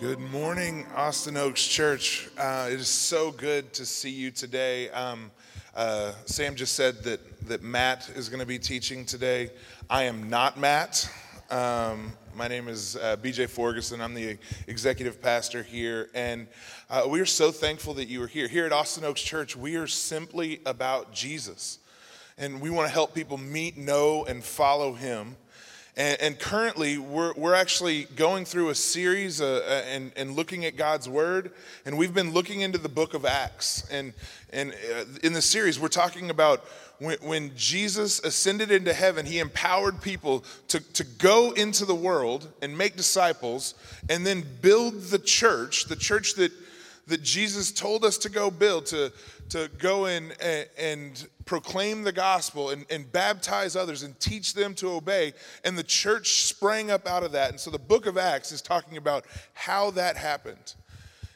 Good morning, Austin Oaks Church. Uh, it is so good to see you today. Um, uh, Sam just said that, that Matt is going to be teaching today. I am not Matt. Um, my name is uh, BJ Ferguson. I'm the executive pastor here. And uh, we are so thankful that you are here. Here at Austin Oaks Church, we are simply about Jesus. And we want to help people meet, know, and follow him. And, and currently, we're, we're actually going through a series uh, uh, and, and looking at God's Word. And we've been looking into the book of Acts. And, and uh, in the series, we're talking about when, when Jesus ascended into heaven, he empowered people to, to go into the world and make disciples and then build the church, the church that, that Jesus told us to go build, to, to go in and, and proclaim the gospel and, and baptize others and teach them to obey. And the church sprang up out of that. And so the book of Acts is talking about how that happened.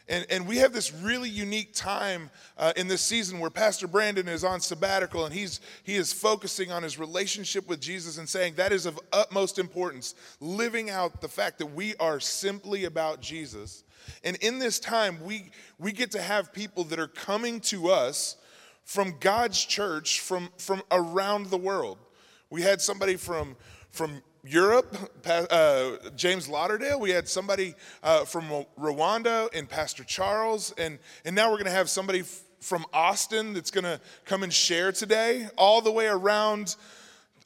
And, and we have this really unique time uh, in this season where Pastor Brandon is on sabbatical and he's, he is focusing on his relationship with Jesus and saying that is of utmost importance, living out the fact that we are simply about Jesus. And in this time, we, we get to have people that are coming to us from God's church from, from around the world. We had somebody from, from Europe, uh, James Lauderdale. We had somebody uh, from Rwanda and Pastor Charles. And, and now we're going to have somebody f- from Austin that's going to come and share today, all the way around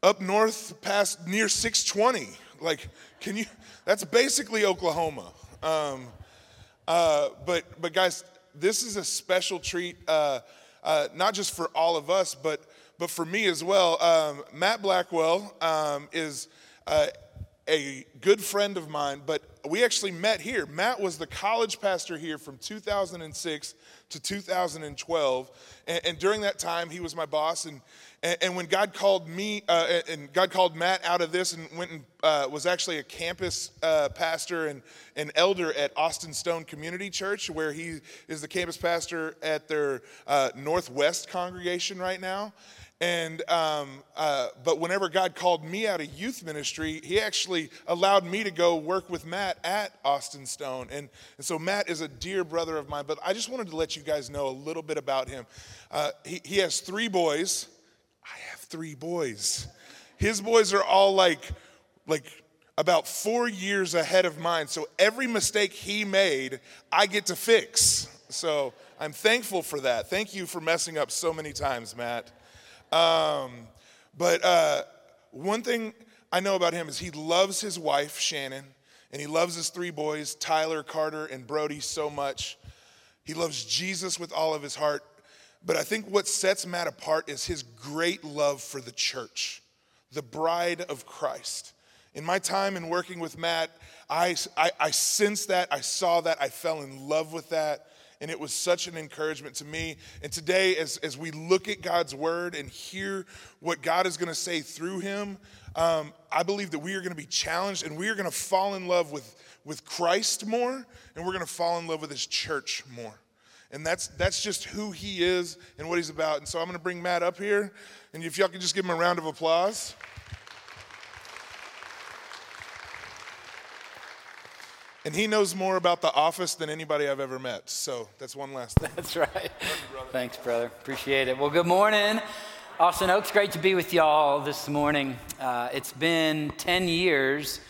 up north past near 620. Like, can you? That's basically Oklahoma. Um, uh, but, but guys, this is a special treat. Uh, uh, not just for all of us, but, but for me as well. Um, Matt Blackwell um, is uh, a good friend of mine, but we actually met here. Matt was the college pastor here from 2006 to 2012. And, and during that time, he was my boss. And, and, and when God called me, uh, and God called Matt out of this and went and uh, was actually a campus uh, pastor and an elder at Austin Stone Community Church, where he is the campus pastor at their uh, Northwest congregation right now. And um, uh, but whenever God called me out of youth ministry, He actually allowed me to go work with Matt at Austin Stone. And, and so Matt is a dear brother of mine. But I just wanted to let you guys know a little bit about him. Uh, he, he has three boys. I have three boys. His boys are all like like about four years ahead of mine. So every mistake he made, I get to fix. So I'm thankful for that. Thank you for messing up so many times, Matt. Um, but uh, one thing I know about him is he loves his wife, Shannon, and he loves his three boys, Tyler, Carter, and Brody, so much. He loves Jesus with all of his heart. But I think what sets Matt apart is his great love for the church, the bride of Christ. In my time in working with Matt, I, I, I sensed that, I saw that, I fell in love with that and it was such an encouragement to me. And today, as, as we look at God's word and hear what God is going to say through him, um, I believe that we are going to be challenged and we are going to fall in love with, with Christ more and we're going to fall in love with his church more. And that's, that's just who he is and what he's about. And so I'm going to bring Matt up here. And if y'all can just give him a round of applause. And he knows more about the office than anybody I've ever met. So that's one last thing. That's right. Brother. Thanks, brother. Appreciate it. Well, good morning. Austin Oaks, great to be with y'all this morning. Uh, it's been 10 years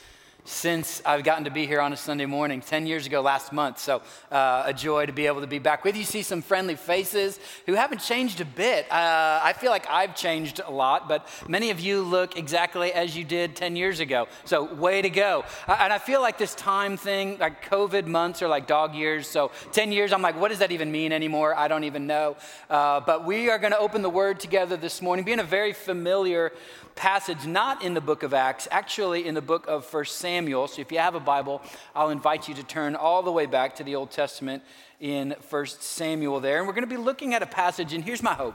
since I've gotten to be here on a Sunday morning, 10 years ago last month. So, uh, a joy to be able to be back with you. See some friendly faces who haven't changed a bit. Uh, I feel like I've changed a lot, but many of you look exactly as you did 10 years ago. So, way to go. Uh, and I feel like this time thing, like COVID months are like dog years. So, 10 years, I'm like, what does that even mean anymore? I don't even know. Uh, but we are going to open the word together this morning, being a very familiar passage not in the book of Acts, actually in the book of 1 Samuel. So if you have a Bible, I'll invite you to turn all the way back to the Old Testament in 1 Samuel there. And we're going to be looking at a passage, and here's my hope.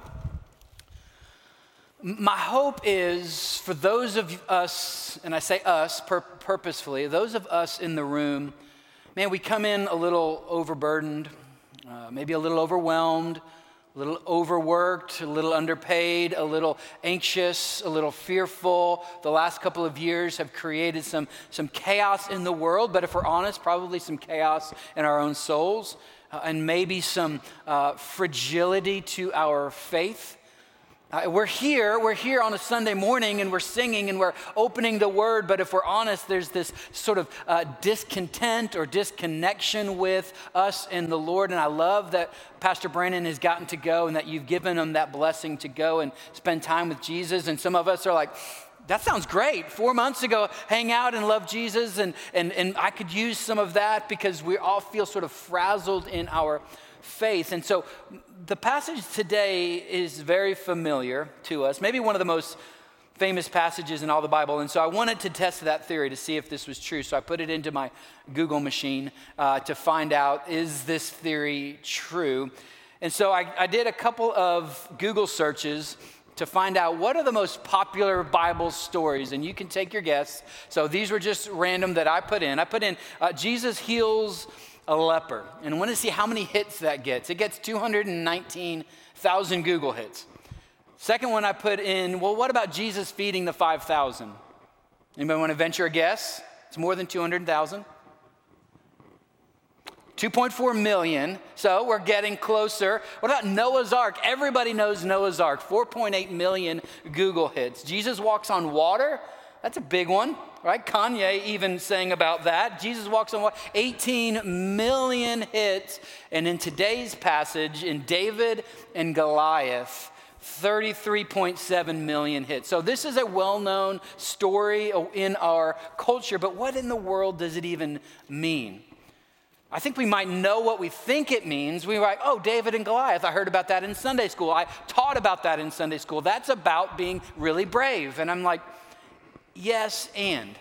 My hope is for those of us, and I say us pur- purposefully, those of us in the room, man, we come in a little overburdened, uh, maybe a little overwhelmed a little overworked, a little underpaid, a little anxious, a little fearful. The last couple of years have created some, some chaos in the world, but if we're honest, probably some chaos in our own souls, uh, and maybe some uh, fragility to our faith. Uh, we're here, we're here on a Sunday morning and we're singing and we're opening the word, but if we're honest, there's this sort of uh, discontent or disconnection with us and the Lord. And I love that Pastor Brandon has gotten to go and that you've given him that blessing to go and spend time with Jesus. And some of us are like, that sounds great. Four months ago, hang out and love Jesus, and, and, and I could use some of that because we all feel sort of frazzled in our faith. And so the passage today is very familiar to us, maybe one of the most famous passages in all the Bible. And so I wanted to test that theory to see if this was true. So I put it into my Google machine uh, to find out is this theory true? And so I, I did a couple of Google searches to find out what are the most popular Bible stories, and you can take your guess. So these were just random that I put in. I put in uh, Jesus heals a leper. And I want to see how many hits that gets. It gets 219,000 Google hits. Second one I put in, well, what about Jesus feeding the 5,000? Anybody want to venture a guess? It's more than 200,000. 2.4 million, so we're getting closer. What about Noah's Ark? Everybody knows Noah's Ark, 4.8 million Google hits. Jesus walks on water, that's a big one right? Kanye even sang about that. Jesus walks on water, 18 million hits. And in today's passage, in David and Goliath, 33.7 million hits. So, this is a well known story in our culture, but what in the world does it even mean? I think we might know what we think it means. We are like, oh, David and Goliath. I heard about that in Sunday school. I taught about that in Sunday school. That's about being really brave. And I'm like, yes, and.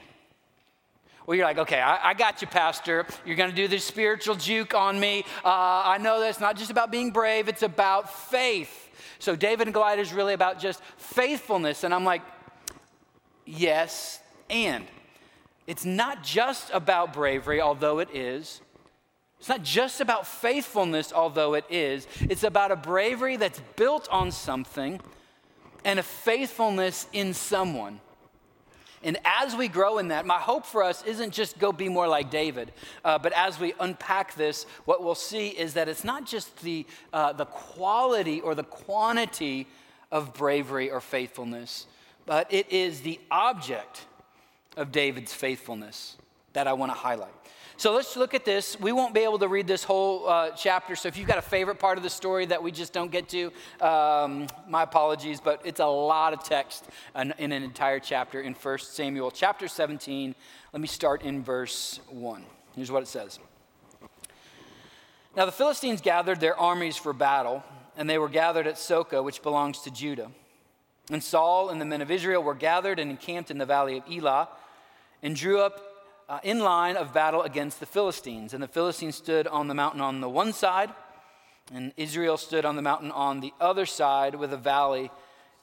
Well, you're like, okay, I, I got you, Pastor. You're going to do this spiritual juke on me. Uh, I know that it's not just about being brave, it's about faith. So, David and Goliath is really about just faithfulness. And I'm like, yes, and. It's not just about bravery, although it is. It's not just about faithfulness, although it is. It's about a bravery that's built on something and a faithfulness in someone. And as we grow in that, my hope for us isn't just go be more like David, uh, but as we unpack this, what we'll see is that it's not just the, uh, the quality or the quantity of bravery or faithfulness, but it is the object of David's faithfulness that I want to highlight. So let's look at this. We won't be able to read this whole uh, chapter. So if you've got a favorite part of the story that we just don't get to, um, my apologies, but it's a lot of text in, in an entire chapter in 1 Samuel chapter 17. Let me start in verse 1. Here's what it says. Now the Philistines gathered their armies for battle, and they were gathered at Socoh, which belongs to Judah. And Saul and the men of Israel were gathered and encamped in the valley of Elah, and drew up uh, in line of battle against the Philistines. And the Philistines stood on the mountain on the one side, and Israel stood on the mountain on the other side with a valley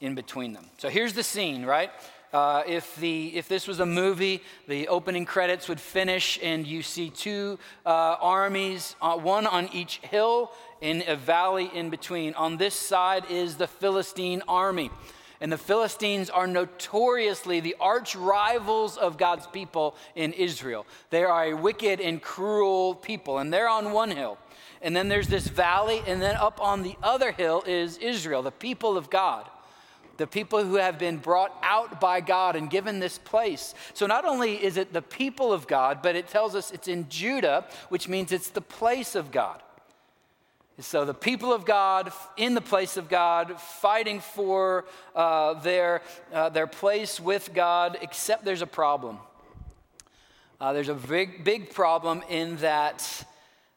in between them. So here's the scene, right? Uh, if, the, if this was a movie, the opening credits would finish, and you see two uh, armies, uh, one on each hill, in a valley in between. On this side is the Philistine army. And the Philistines are notoriously the arch rivals of God's people in Israel. They are a wicked and cruel people, and they're on one hill. And then there's this valley, and then up on the other hill is Israel, the people of God, the people who have been brought out by God and given this place. So not only is it the people of God, but it tells us it's in Judah, which means it's the place of God. So, the people of God in the place of God, fighting for uh, their, uh, their place with God, except there's a problem. Uh, there's a big, big problem in that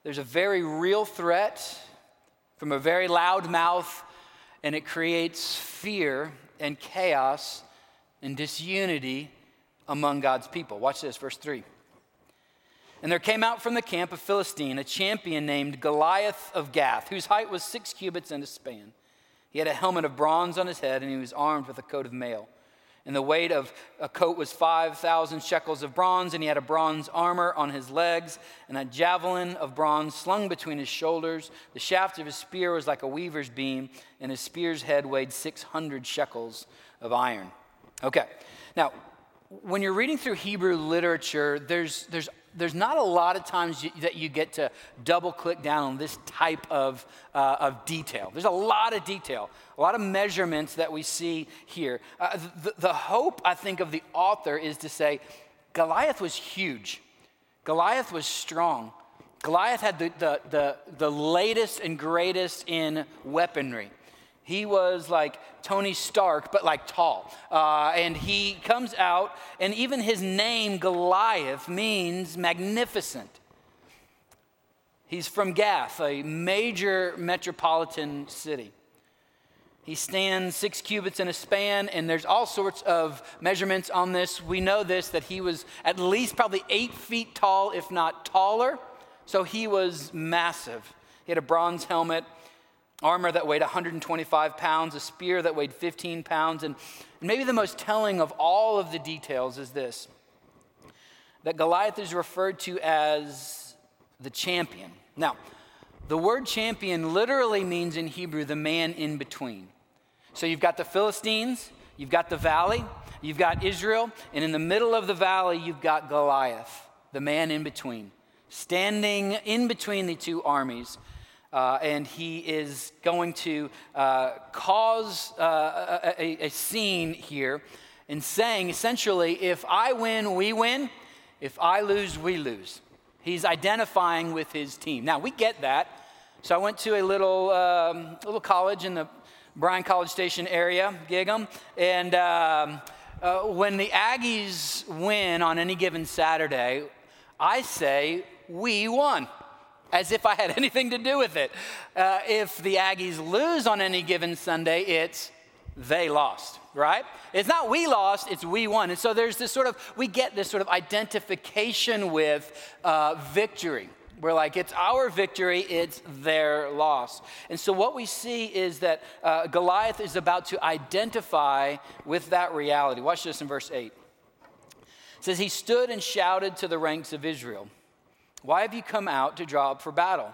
there's a very real threat from a very loud mouth, and it creates fear and chaos and disunity among God's people. Watch this, verse 3. And there came out from the camp of Philistine a champion named Goliath of Gath, whose height was six cubits and a span. He had a helmet of bronze on his head, and he was armed with a coat of mail. And the weight of a coat was 5,000 shekels of bronze, and he had a bronze armor on his legs, and a javelin of bronze slung between his shoulders. The shaft of his spear was like a weaver's beam, and his spear's head weighed 600 shekels of iron. Okay, now, when you're reading through Hebrew literature, there's, there's there's not a lot of times you, that you get to double click down on this type of, uh, of detail. There's a lot of detail, a lot of measurements that we see here. Uh, the, the hope, I think, of the author is to say Goliath was huge, Goliath was strong. Goliath had the, the, the, the latest and greatest in weaponry. He was like Tony Stark, but like tall. Uh, and he comes out, and even his name, Goliath, means magnificent. He's from Gath, a major metropolitan city. He stands six cubits in a span, and there's all sorts of measurements on this. We know this that he was at least probably eight feet tall, if not taller. So he was massive. He had a bronze helmet armor that weighed 125 pounds, a spear that weighed 15 pounds. And maybe the most telling of all of the details is this that Goliath is referred to as the champion. Now, the word champion literally means in Hebrew the man in between. So you've got the Philistines, you've got the valley, you've got Israel, and in the middle of the valley, you've got Goliath, the man in between, standing in between the two armies. Uh, and he is going to uh, cause uh, a, a, scene here in saying essentially, if I win, we win. If I lose, we lose. He's identifying with his team. Now, we get that. So I went to a little, um, little college in the Bryan College Station area, Gig'em, and um, uh, when the Aggies win on any given Saturday, I say, we won as if I had anything to do with it. Uh, if the Aggies lose on any given Sunday, it's they lost, right? It's not we lost, it's we won. And so there's this sort of, we get this sort of identification with uh, victory. We're like, it's our victory, it's their loss. And so what we see is that uh, Goliath is about to identify with that reality. Watch this in verse 8. It says, He stood and shouted to the ranks of Israel. Why have you come out to draw up for battle?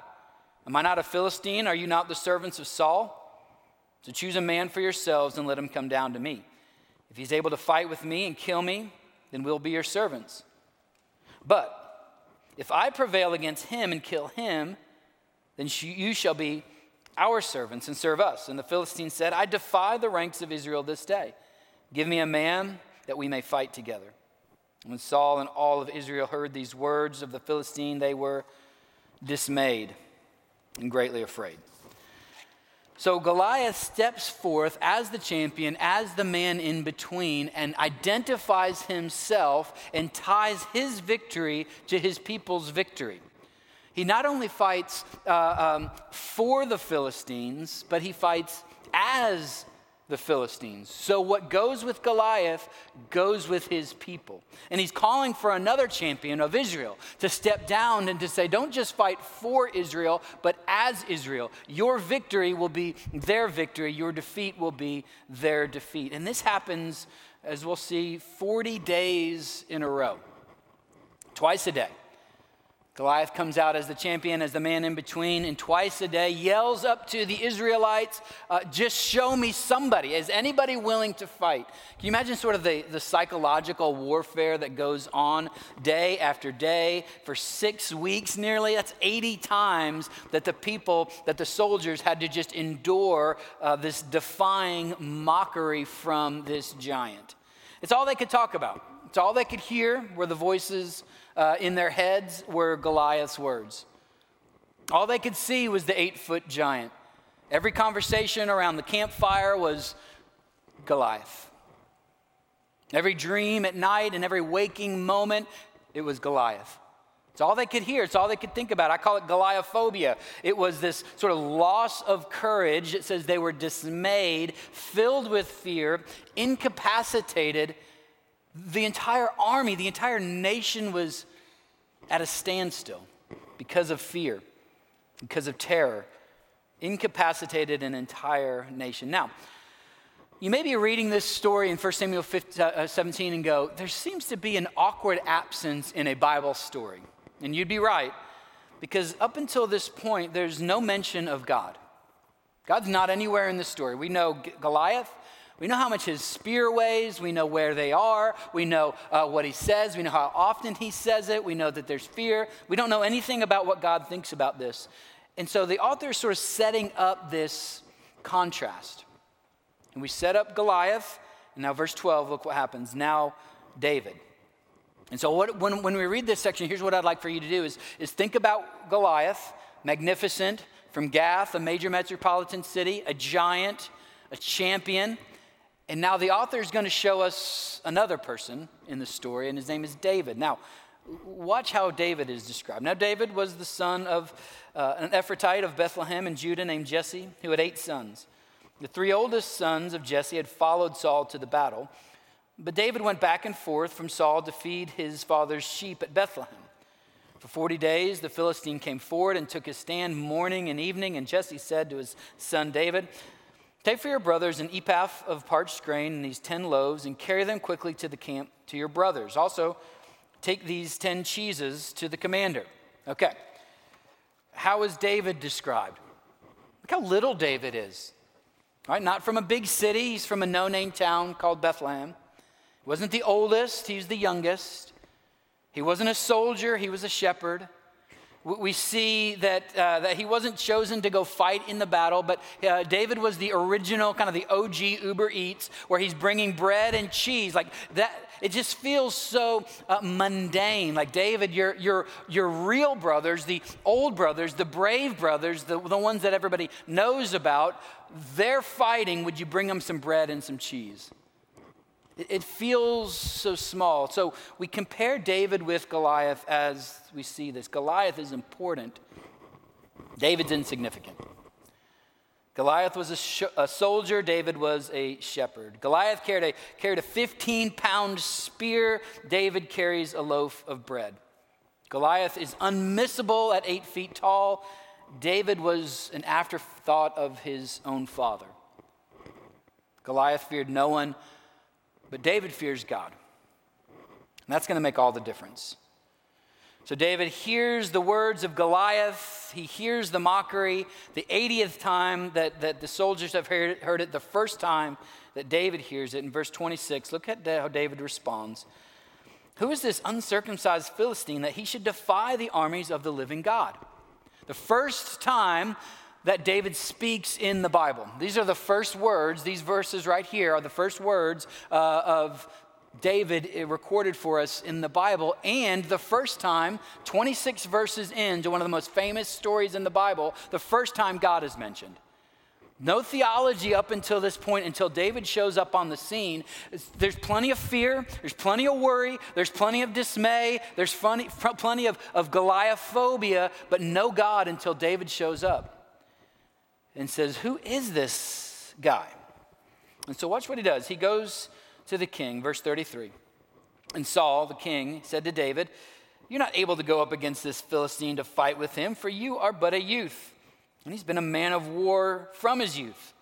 Am I not a Philistine? Are you not the servants of Saul? So choose a man for yourselves and let him come down to me. If he's able to fight with me and kill me, then we'll be your servants. But if I prevail against him and kill him, then you shall be our servants and serve us. And the Philistine said, I defy the ranks of Israel this day. Give me a man that we may fight together. When Saul and all of Israel heard these words of the Philistine, they were dismayed and greatly afraid. So Goliath steps forth as the champion, as the man in between, and identifies himself and ties his victory to his people's victory. He not only fights uh, um, for the Philistines, but he fights as the Philistines. So, what goes with Goliath goes with his people. And he's calling for another champion of Israel to step down and to say, don't just fight for Israel, but as Israel. Your victory will be their victory, your defeat will be their defeat. And this happens, as we'll see, 40 days in a row, twice a day. Goliath comes out as the champion, as the man in between, and twice a day yells up to the Israelites, uh, Just show me somebody. Is anybody willing to fight? Can you imagine sort of the, the psychological warfare that goes on day after day for six weeks nearly? That's 80 times that the people, that the soldiers had to just endure uh, this defying mockery from this giant. It's all they could talk about, it's all they could hear were the voices uh, in their heads were Goliath's words. All they could see was the eight foot giant. Every conversation around the campfire was Goliath. Every dream at night and every waking moment, it was Goliath. It's all they could hear. It's all they could think about. I call it Goliaphobia. It was this sort of loss of courage. It says they were dismayed, filled with fear, incapacitated, the entire army, the entire nation was at a standstill because of fear, because of terror, incapacitated an entire nation. Now, You may be reading this story in 1 Samuel 15, uh, 17 and go, there seems to be an awkward absence in a Bible story. And you'd be right, because up until this point, there's no mention of God. God's not anywhere in the story. We know Goliath. We know how much his spear weighs. We know where they are. We know uh, what he says. We know how often he says it. We know that there's fear. We don't know anything about what God thinks about this. And so the author is sort of setting up this contrast. And we set up Goliath, and now, verse 12, look what happens. Now, David. And so, what, when, when we read this section, here's what I'd like for you to do is, is think about Goliath, magnificent, from Gath, a major metropolitan city, a giant, a champion. And now the author is going to show us another person in the story, and his name is David. Now, watch how David is described. Now, David was the son of uh, an Ephrathite of Bethlehem in Judah named Jesse, who had eight sons. The three oldest sons of Jesse had followed Saul to the battle, but David went back and forth from Saul to feed his father's sheep at Bethlehem. For 40 days, the Philistine came forward and took his stand morning and evening, and Jesse said to his son David, Take for your brothers an ephah of parched grain and these 10 loaves, and carry them quickly to the camp to your brothers. Also, take these 10 cheeses to the commander. Okay. How is David described? Look how little David is. Right? Not from a big city, he's from a no name town called Bethlehem. He wasn't the oldest, he was the youngest. He wasn't a soldier, he was a shepherd. We see that, uh, that he wasn't chosen to go fight in the battle, but uh, David was the original, kind of the OG Uber Eats, where he's bringing bread and cheese. Like that, it just feels so uh, mundane. Like David, your, your, your real brothers, the old brothers, the brave brothers, the, the ones that everybody knows about, they're fighting. Would you bring them some bread and some cheese? It, feels so small. So we compare David with Goliath as we see this. Goliath is important, David's insignificant. Goliath was a, sh- a, soldier, David was a shepherd. Goliath carried a, carried a 15 pound spear, David carries a loaf of bread. Goliath is unmissable at eight feet tall, David was an afterthought of his own father. Goliath feared no one, but David fears God. And that's going to make all the difference. So David hears the words of Goliath. He hears the mockery. The 80th time that, that the soldiers have heard, heard it, the first time that David hears it. In verse 26, look at how David responds. Who is this uncircumcised Philistine that he should defy the armies of the living God? The first time that David speaks in the Bible. These are the first words, these verses right here are the first words uh, of David uh, recorded for us in the Bible, and the first time, 26 verses into one of the most famous stories in the Bible, the first time God is mentioned. No theology up until this point, until David shows up on the scene. There's plenty of fear, there's plenty of worry, there's plenty of dismay, there's funny, plenty of, of Goliath phobia, but no God until David shows up and says, Who is this guy? And so, watch what he does. He goes to the king, verse 33. And Saul, the king, said to David, You're not able to go up against this Philistine to fight with him, for you are but a youth and he's been a man of war from his youth.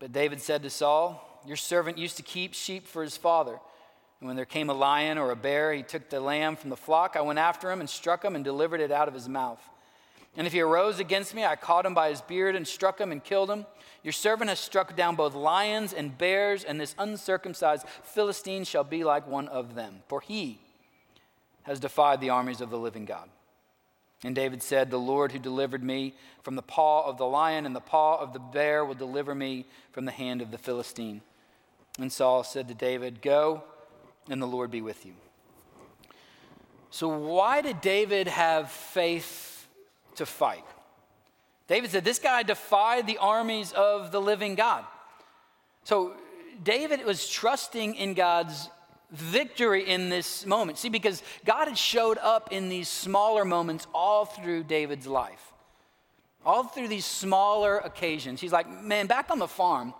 But David said to Saul, Your servant used to keep sheep for his father. And when there came a lion or a bear, he took the lamb from the flock. I went after him and struck him and delivered it out of his mouth. And if he arose against me, I caught him by his beard and struck him and killed him. Your servant has struck down both lions and bears, and this uncircumcised Philistine shall be like one of them. For he has defied the armies of the living God. And David said, The Lord who delivered me from the paw of the lion and the paw of the bear will deliver me from the hand of the Philistine. And Saul said to David, Go, and the Lord be with you. So, why did David have faith to fight? David said, This guy defied the armies of the living God. So, David was trusting in God's victory in this moment. See, because God had showed up in these smaller moments all through David's life, all through these smaller occasions. He's like, man, back on the farm,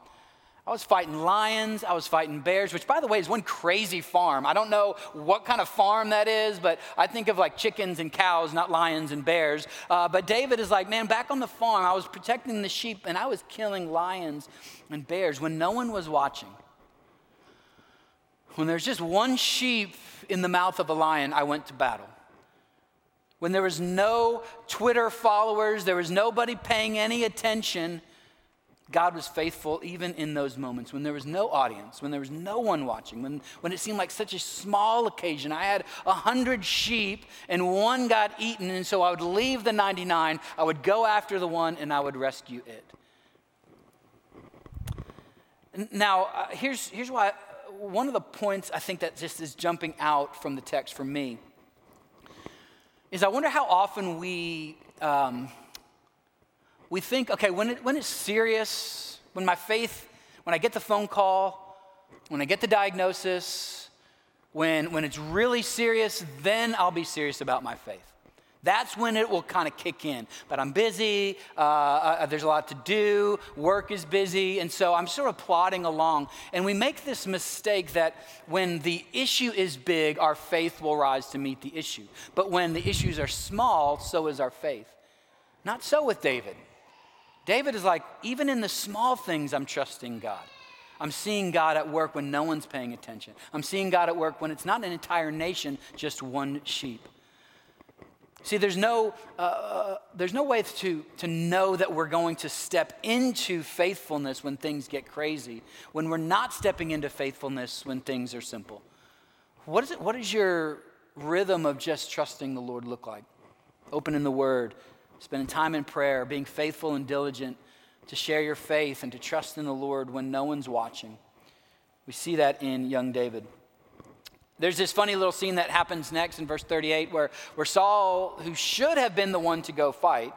I was fighting lions, I was fighting bears, which, by the way, is one crazy farm. I don't know what kind of farm that is, but I think of like chickens and cows, not lions and bears. Uh, but David is like, man, back on the farm, I was protecting the sheep and I was killing lions and bears when no one was watching. When there's just one sheep in the mouth of a lion, I went to battle. When there was no Twitter followers, there was nobody paying any attention God was faithful even in those moments when there was no audience, when there was no one watching, when, when it seemed like such a small occasion. I had a hundred sheep and one got eaten, and so I would leave the 99, I would go after the one, and I would rescue it. Now, uh, here's, here's why one of the points I think that just is jumping out from the text for me is I wonder how often we. Um, we think, okay, when, it, when it's serious, when my faith, when I get the phone call, when I get the diagnosis, when, when it's really serious, then I'll be serious about my faith. That's when it will kind of kick in. But I'm busy, uh, uh, there's a lot to do, work is busy, and so I'm sort of plodding along. And we make this mistake that when the issue is big, our faith will rise to meet the issue. But when the issues are small, so is our faith. Not so with David. David is like, even in the small things, I'm trusting God. I'm seeing God at work when no one's paying attention. I'm seeing God at work when it's not an entire nation, just one sheep. See, there's no, uh, uh, there's no way to, to know that we're going to step into faithfulness when things get crazy, when we're not stepping into faithfulness when things are simple. What, is it, what is your rhythm of just trusting the Lord look like? Opening the Word, spending time in prayer, being faithful and diligent to share your faith and to trust in the Lord when no one's watching. We see that in young David. There's this funny little scene that happens next in verse 38 where, where Saul, who should have been the one to go fight,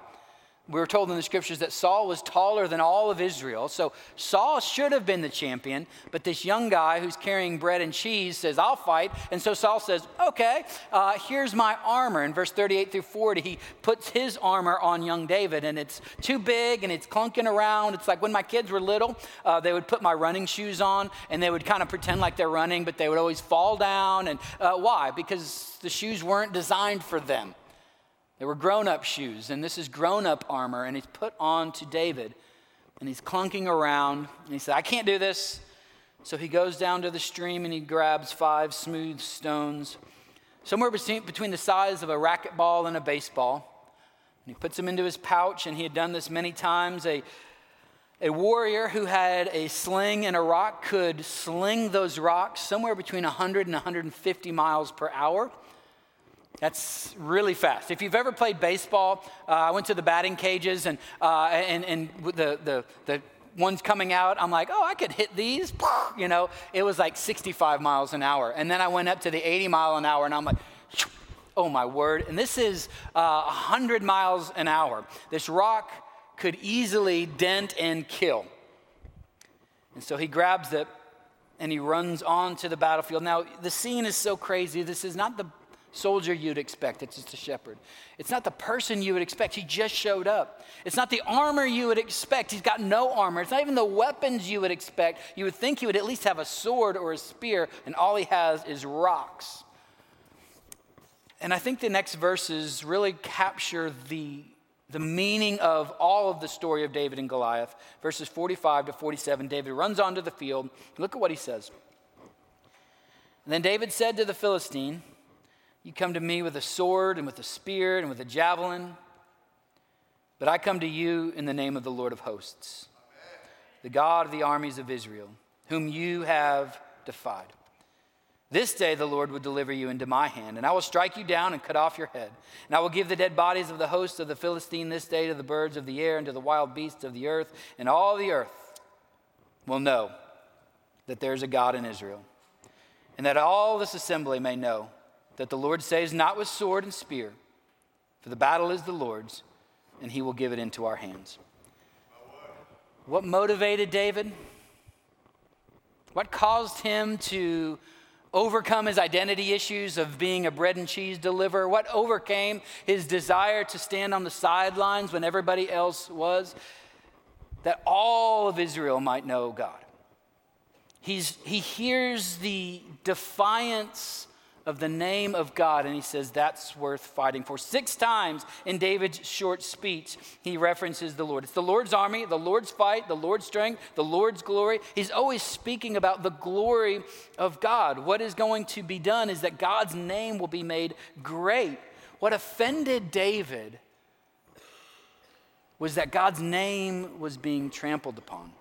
we were told in the scriptures that Saul was taller than all of Israel. So Saul should have been the champion, but this young guy who's carrying bread and cheese says, I'll fight. And so Saul says, Okay, uh, here's my armor. In verse 38 through 40, he puts his armor on young David, and it's too big and it's clunking around. It's like when my kids were little, uh, they would put my running shoes on and they would kind of pretend like they're running, but they would always fall down. And uh, why? Because the shoes weren't designed for them. They were grown up shoes, and this is grown up armor, and he's put on to David, and he's clunking around, and he said, I can't do this. So he goes down to the stream and he grabs five smooth stones, somewhere between the size of a racquetball and a baseball. And he puts them into his pouch, and he had done this many times. A, a warrior who had a sling and a rock could sling those rocks somewhere between 100 and 150 miles per hour. That's really fast. If you've ever played baseball, uh, I went to the batting cages and, uh, and, and the, the, the ones coming out, I'm like, oh, I could hit these. You know, it was like 65 miles an hour. And then I went up to the 80 mile an hour and I'm like, oh my word. And this is uh, 100 miles an hour. This rock could easily dent and kill. And so he grabs it and he runs onto the battlefield. Now, the scene is so crazy. This is not the soldier you'd expect. It's just a shepherd. It's not the person you would expect. He just showed up. It's not the armor you would expect. He's got no armor. It's not even the weapons you would expect. You would think he would at least have a sword or a spear, and all he has is rocks. And I think the next verses really capture the, the meaning of all of the story of David and Goliath. Verses 45 to 47, David runs onto the field. Look at what he says. And then David said to the Philistine, you come to me with a sword and with a spear and with a javelin, but I come to you in the name of the Lord of hosts, the God of the armies of Israel, whom you have defied. This day the Lord will deliver you into my hand, and I will strike you down and cut off your head. And I will give the dead bodies of the hosts of the Philistine this day to the birds of the air and to the wild beasts of the earth, and all the earth will know that there is a God in Israel, and that all this assembly may know that the Lord saves not with sword and spear, for the battle is the Lord's, and he will give it into our hands. What motivated David? What caused him to overcome his identity issues of being a bread and cheese deliverer? What overcame his desire to stand on the sidelines when everybody else was? That all of Israel might know God. He's, he hears the defiance of the name of God, and he says that's worth fighting for. Six times in David's short speech, he references the Lord. It's the Lord's army, the Lord's fight, the Lord's strength, the Lord's glory. He's always speaking about the glory of God. What is going to be done is that God's name will be made great. What offended David was that God's name was being trampled upon.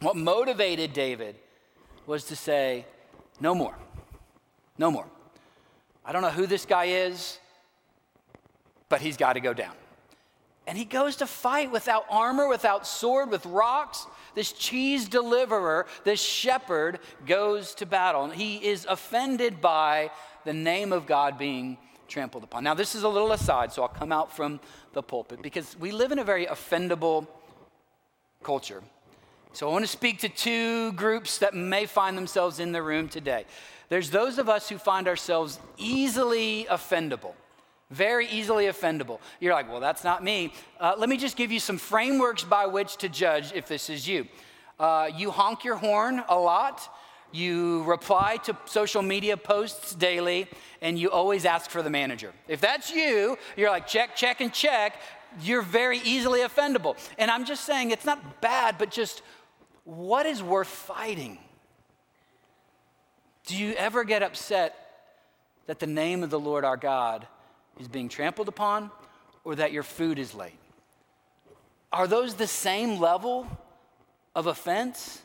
What motivated David was to say, No more. No more. I don't know who this guy is, but he's got to go down. And he goes to fight without armor, without sword, with rocks. This cheese deliverer, this shepherd, goes to battle. He is offended by the name of God being trampled upon. Now, this is a little aside, so I'll come out from the pulpit because we live in a very offendable culture. So I want to speak to two groups that may find themselves in the room today. There's those of us who find ourselves easily offendable, very easily offendable. You're like, well, that's not me. Uh, let me just give you some frameworks by which to judge if this is you. Uh, you honk your horn a lot. You reply to social media posts daily, and you always ask for the manager. If that's you, you're like, check, check, and check. You're very easily offendable. And I'm just saying it's not bad, but just what is worth fighting? Do you ever get upset that the name of the Lord our God is being trampled upon or that your food is late? Are those the same level of offense?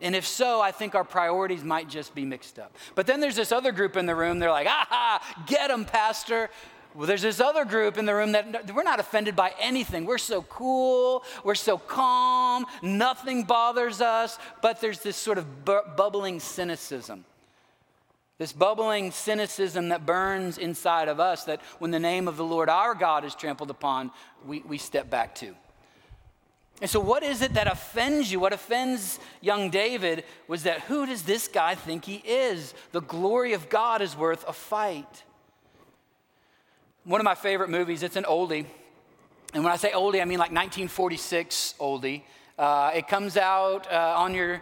And if so, I think our priorities might just be mixed up. But then there's this other group in the room, they're like, aha, get them, Pastor. Well, there's this other group in the room that we're not offended by anything. We're so cool, we're so calm, nothing bothers us, but there's this sort of bu- bubbling cynicism. This bubbling cynicism that burns inside of us, that when the name of the Lord our God is trampled upon, we, we step back to. And so, what is it that offends you? What offends young David was that who does this guy think he is? The glory of God is worth a fight. One of my favorite movies, it's an oldie. And when I say oldie, I mean like 1946 oldie. Uh, it comes out uh, on your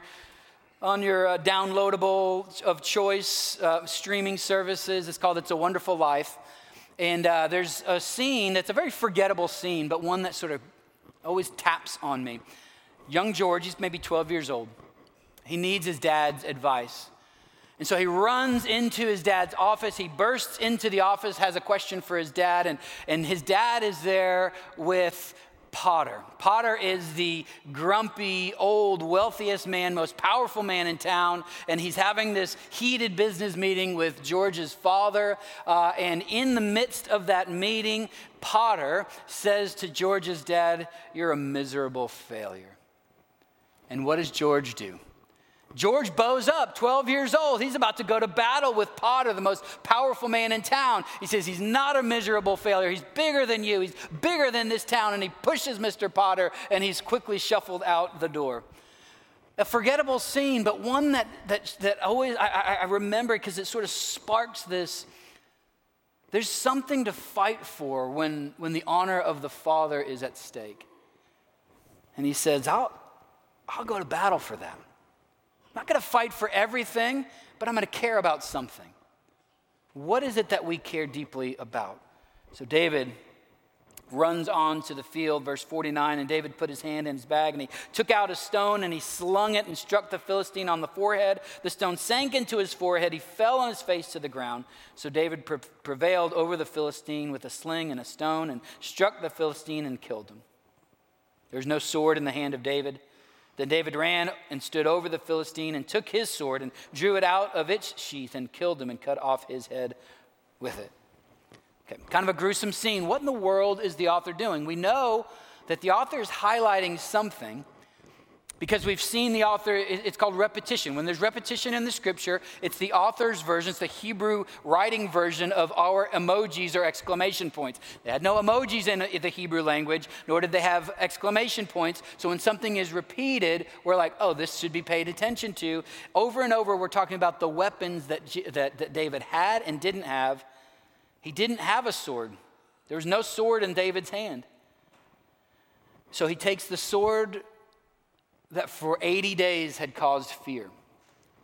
on your uh, downloadable of choice uh, streaming services. It's called It's a Wonderful Life. And uh, there's a scene that's a very forgettable scene, but one that sort of always taps on me. Young George, he's maybe 12 years old. He needs his dad's advice. And so he runs into his dad's office. He bursts into the office, has a question for his dad, and, and his dad is there with Potter. Potter is the grumpy, old, wealthiest man, most powerful man in town, and he's having this heated business meeting with George's father. Uh, and in the midst of that meeting, Potter says to George's dad, You're a miserable failure. And what does George do? George bows up, 12 years old. He's about to go to battle with Potter, the most powerful man in town. He says, He's not a miserable failure. He's bigger than you. He's bigger than this town. And he pushes Mr. Potter and he's quickly shuffled out the door. A forgettable scene, but one that, that, that always I, I remember because it sort of sparks this. There's something to fight for when, when the honor of the Father is at stake. And he says, I'll, I'll go to battle for that. Not going to fight for everything, but I'm going to care about something. What is it that we care deeply about? So David runs on to the field, verse 49, and David put his hand in his bag and he took out a stone and he slung it and struck the Philistine on the forehead. The stone sank into his forehead. He fell on his face to the ground. So David pre- prevailed over the Philistine with a sling and a stone and struck the Philistine and killed him. There was no sword in the hand of David. Then David ran and stood over the Philistine and took his sword and drew it out of its sheath and killed him and cut off his head with it. Okay, kind of a gruesome scene. What in the world is the author doing? We know that the author is highlighting something because we've seen the author, it's called repetition. When there's repetition in the scripture, it's the author's version, it's the Hebrew writing version of our emojis or exclamation points. They had no emojis in the Hebrew language, nor did they have exclamation points. So when something is repeated, we're like, oh, this should be paid attention to. Over and over, we're talking about the weapons that, that, that David had and didn't have. He didn't have a sword, there was no sword in David's hand. So he takes the sword that for 80 days had caused fear.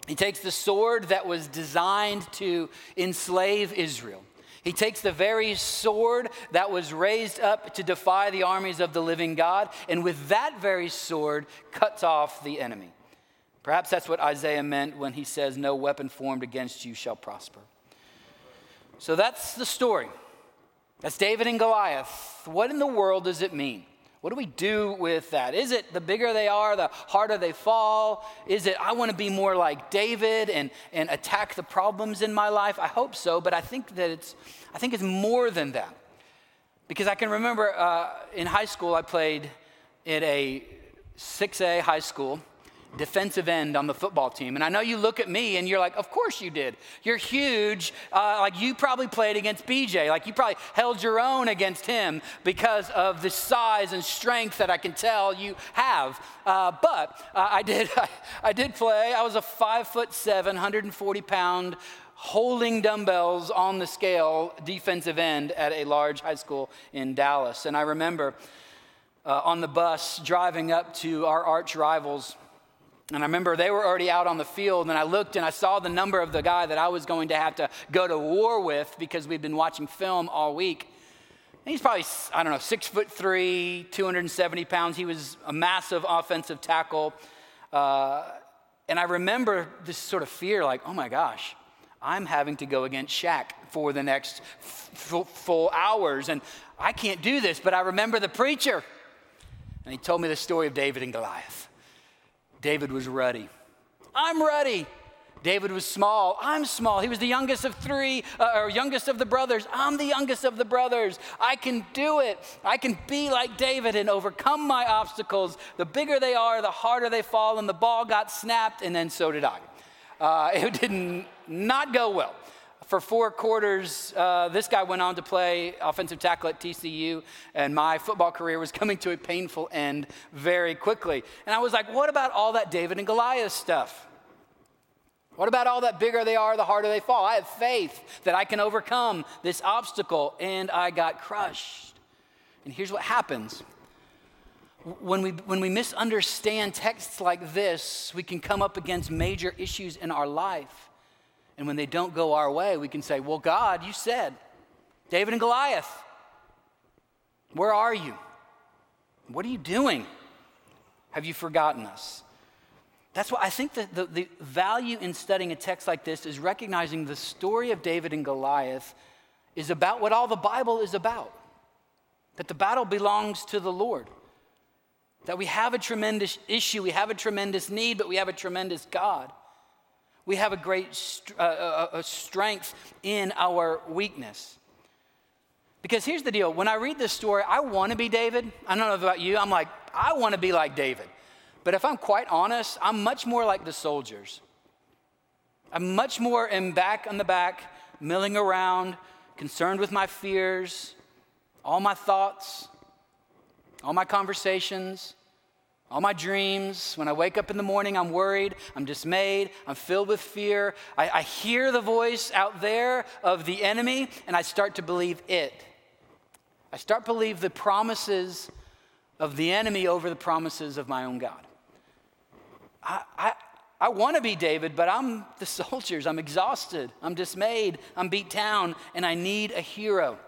He takes the sword that was designed to enslave Israel. He takes the very sword that was raised up to defy the armies of the living God, and with that very sword, cuts off the enemy. Perhaps that's what Isaiah meant when he says, No weapon formed against you shall prosper. So that's the story. That's David and Goliath. What in the world does it mean? What do we do with that? Is it the bigger they are, the harder they fall? Is it I want to be more like David and, and attack the problems in my life? I hope so, but I think that it's I think it's more than that. Because I can remember uh, in high school I played at a 6A high school defensive end on the football team. And I know you look at me and you're like, of course you did. You're huge. Uh, like you probably played against BJ. Like you probably held your own against him because of the size and strength that I can tell you have. Uh, but uh, I did. I, I did play. I was a five foot seven, 140 pound holding dumbbells on the scale defensive end at a large high school in Dallas. And I remember uh, on the bus driving up to our arch rivals and I remember they were already out on the field, and I looked and I saw the number of the guy that I was going to have to go to war with because we'd been watching film all week. And he's probably, I don't know, six foot three, 270 pounds. He was a massive offensive tackle. Uh, and I remember this sort of fear like, oh my gosh, I'm having to go against Shaq for the next f- full hours. And I can't do this, but I remember the preacher. And he told me the story of David and Goliath. David was ready. I'm ready. David was small. I'm small. He was the youngest of three, uh, or youngest of the brothers. I'm the youngest of the brothers. I can do it. I can be like David and overcome my obstacles. The bigger they are, the harder they fall. And the ball got snapped, and then so did I. Uh, it did not go well for four quarters, uh, this guy went on to play offensive tackle at TCU, and my football career was coming to a painful end very quickly. And I was like, what about all that David and Goliath stuff? What about all that bigger they are, the harder they fall? I have faith that I can overcome this obstacle, and I got crushed. And here's what happens when we, when we misunderstand texts like this, we can come up against major issues in our life. And when they don't go our way, we can say, Well, God, you said, David and Goliath, where are you? What are you doing? Have you forgotten us? That's why I think that the, the value in studying a text like this is recognizing the story of David and Goliath is about what all the Bible is about. That the battle belongs to the Lord. That we have a tremendous issue, we have a tremendous need, but we have a tremendous God. We have a great st- uh, uh, uh, strength in our weakness. Because here's the deal when I read this story, I want to be David. I don't know about you. I'm like, I want to be like David. But if I'm quite honest, I'm much more like the soldiers. I'm much more in back on the back, milling around, concerned with my fears, all my thoughts, all my conversations all my dreams. When I wake up in the morning, I'm worried, I'm dismayed, I'm filled with fear. I, I, hear the voice out there of the enemy, and I start to believe it. I start to believe the promises of the enemy over the promises of my own God. I, I, I want to be David, but I'm the soldiers. I'm exhausted, I'm dismayed, I'm beat down, and I need a hero.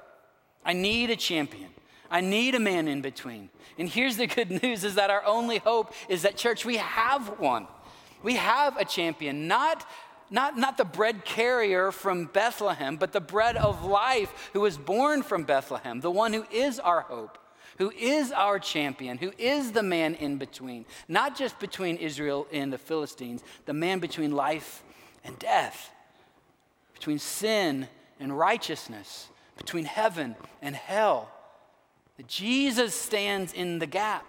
I need a champion. I need a man in between. And here's the good news is that our only hope is that church we have one. We have a champion, not not, not the bread carrier from Bethlehem, but the bread of life who was born from Bethlehem, the one who is our hope, who is our champion, who is the man in between, not just between Israel and the Philistines, the man between life and death, between sin and righteousness, between heaven and hell. Jesus stands in the gap.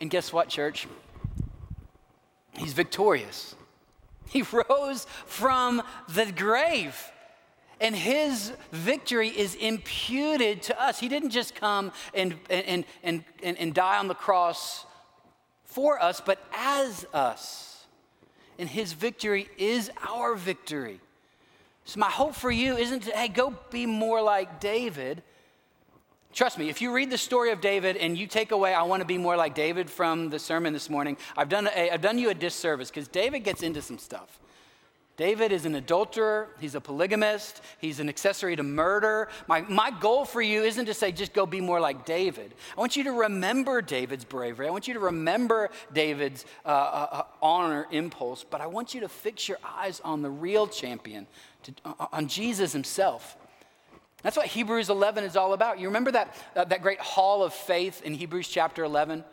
And guess what, church? He's victorious. He rose from the grave. And his victory is imputed to us. He didn't just come and, and, and, and, and die on the cross for us, but as us. And his victory is our victory. So, my hope for you isn't to, hey, go be more like David Trust me, if you read the story of David and you take away, I want to be more like David from the sermon this morning, I've done, a, I've done you a disservice because David gets into some stuff. David is an adulterer, he's a polygamist, he's an accessory to murder. My, my goal for you isn't to say just go be more like David. I want you to remember David's bravery. I want you to remember David's uh, uh, uh honor impulse, but I want you to fix your eyes on the real champion, to, uh, on Jesus himself. That's what Hebrews 11 is all about. You remember that, uh, that great hall of faith in Hebrews chapter 11,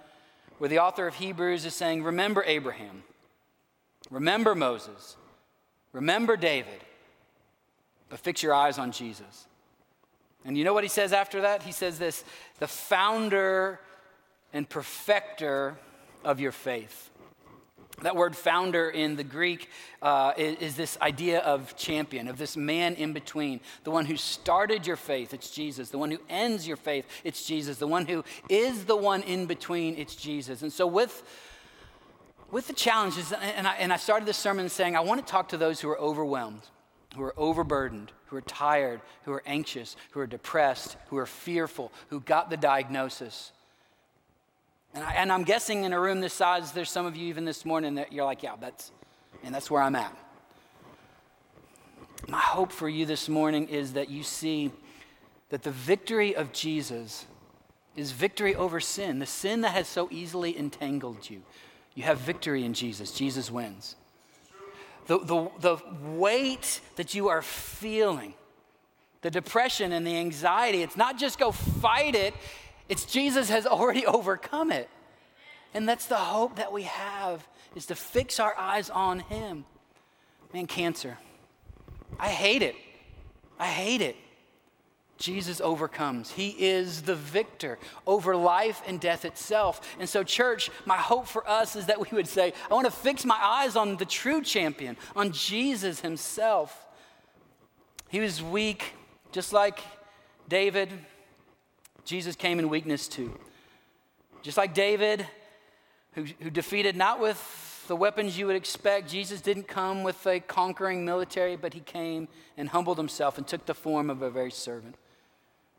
where the author of Hebrews is saying, Remember Abraham, remember Moses. Remember David, but fix your eyes on Jesus. And you know what he says after that? He says this the founder and perfecter of your faith. That word founder in the Greek uh, is, is, this idea of champion, of this man in between. The one who started your faith, it's Jesus. The one who ends your faith, it's Jesus. The one who is the one in between, it's Jesus. And so, with with the challenges, and I, and I started this sermon saying, I want to talk to those who are overwhelmed, who are overburdened, who are tired, who are anxious, who are depressed, who are fearful, who got the diagnosis. And, I, and I'm guessing in a room this size, there's some of you even this morning that you're like, yeah, that's, and that's where I'm at. My hope for you this morning is that you see that the victory of Jesus is victory over sin, the sin that has so easily entangled you, you have victory in Jesus. Jesus wins. The, the, the weight that you are feeling, the depression and the anxiety, it's not just go fight it, it's Jesus has already overcome it. And that's the hope that we have is to fix our eyes on him. Man, cancer. I hate it. I hate it. Jesus overcomes. He is the victor over life and death itself. And so, church, my hope for us is that we would say, I want to fix my eyes on the true champion, on Jesus himself. He was weak, just like David. Jesus came in weakness too. Just like David, who, who defeated not with the weapons you would expect. Jesus didn't come with a conquering military, but he came and humbled himself and took the form of a very servant.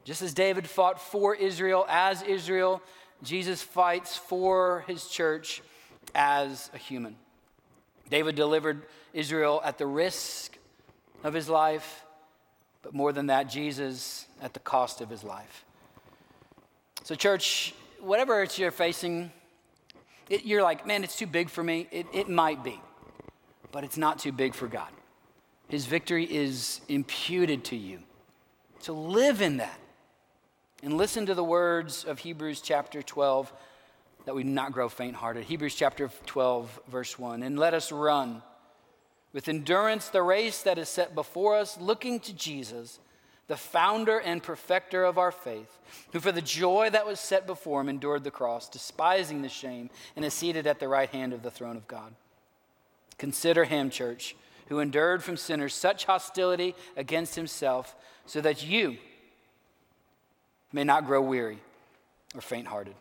Just as David fought for Israel as Israel, Jesus fights for his church as a human. David delivered Israel at the risk of his life, but more than that, Jesus at the cost of his life. So, church, whatever it's you're facing, it, you're like, man, it's too big for me. It, it might be, but it's not too big for God. His victory is imputed to you. So live in that. And listen to the words of Hebrews chapter 12 that we not grow faint hearted. Hebrews chapter 12, verse 1. And let us run with endurance the race that is set before us, looking to Jesus, the founder and perfecter of our faith, who for the joy that was set before him endured the cross, despising the shame, and is seated at the right hand of the throne of God. Consider him, church, who endured from sinners such hostility against himself, so that you, may not grow weary or faint hearted.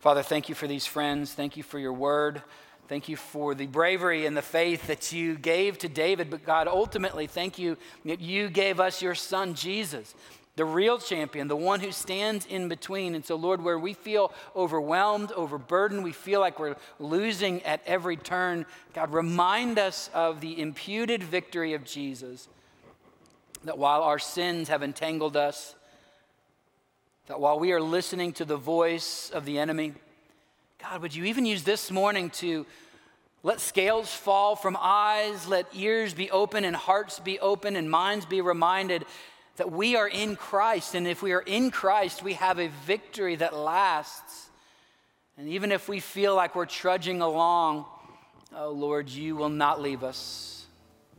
Father, thank you for these friends. Thank you for your word. Thank you for the bravery and the faith that you gave to David. But God, ultimately, thank you that you gave us your son, Jesus, the real champion, the one who stands in between. And so, Lord, where we feel overwhelmed, overburdened, we feel like we're losing at every turn, God, remind us of the imputed victory of Jesus. That while our sins have entangled us, that while we are listening to the voice of the enemy, God, would you even use this morning to let scales fall from eyes, let ears be open, and hearts be open, and minds be reminded that we are in Christ. And if we are in Christ, we have a victory that lasts. And even if we feel like we're trudging along, oh Lord, you will not leave us.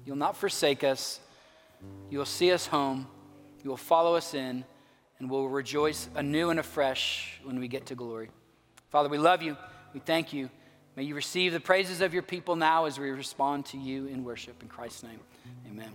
You'll not forsake us. You will see us home. You will follow us in and we'll rejoice anew and afresh when we get to glory. Father, we love you. We thank you. May you receive the praises of your people now as we respond to you in worship. In Christ's name, amen.